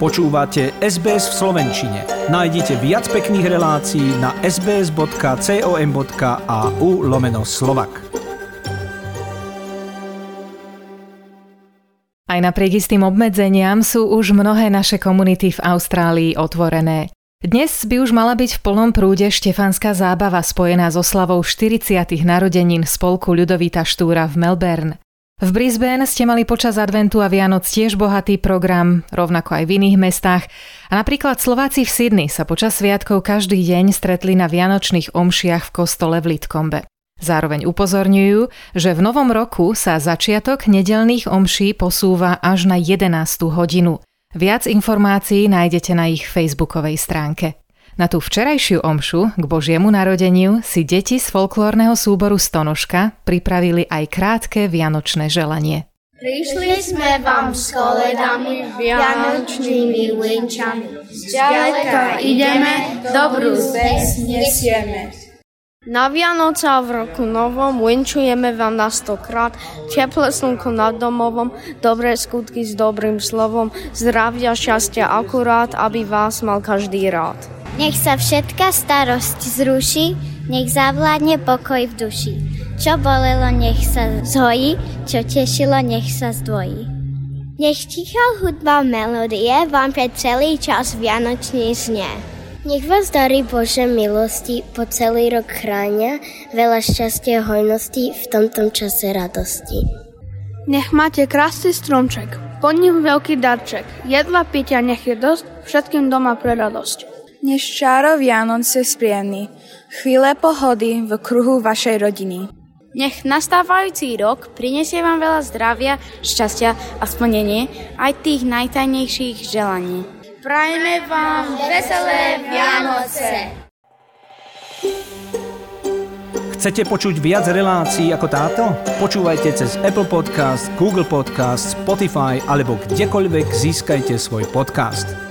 Počúvate SBS v Slovenčine. Nájdite viac pekných relácií na sbs.com.au lomeno slovak. Aj napriek istým obmedzeniam sú už mnohé naše komunity v Austrálii otvorené. Dnes by už mala byť v plnom prúde štefanská zábava spojená so slavou 40. narodenín spolku Ľudovita Štúra v Melbourne. V Brisbane ste mali počas adventu a Vianoc tiež bohatý program, rovnako aj v iných mestách. A napríklad Slováci v Sydney sa počas sviatkov každý deň stretli na vianočných omšiach v kostole v Litkombe. Zároveň upozorňujú, že v novom roku sa začiatok nedelných omší posúva až na 11. hodinu. Viac informácií nájdete na ich facebookovej stránke. Na tú včerajšiu omšu k Božiemu narodeniu si deti z folklórneho súboru Stonožka pripravili aj krátke vianočné želanie. Prišli sme vám s koledami, vianočnými linčami. Zďaleka ideme, dobrú zväz nesieme. Na Vianoce a v roku novom winčujeme vám na stokrát, teplé slnko nad domovom, dobré skutky s dobrým slovom, zdravia, šťastia akurát, aby vás mal každý rád. Nech sa všetká starosť zruší, nech zavládne pokoj v duši. Čo bolelo, nech sa zhojí, čo tešilo, nech sa zdvojí. Nech tichá hudba melódie vám pre celý čas vianočný znie. Nech vás darí Bože milosti po celý rok chránia, veľa šťastia hojnosti v tomto čase radosti. Nech máte krásny stromček, pod ním veľký darček, jedla pitia nech je dosť, všetkým doma pre radosť. Nech čáro Vianoce spríjemný, chvíle pohody v kruhu vašej rodiny. Nech nastávajúci rok prinesie vám veľa zdravia, šťastia a splnenie aj tých najtajnejších želaní. Prajme vám veselé Vianoce! Chcete počuť viac relácií ako táto? Počúvajte cez Apple Podcast, Google Podcast, Spotify alebo kdekoľvek získajte svoj podcast.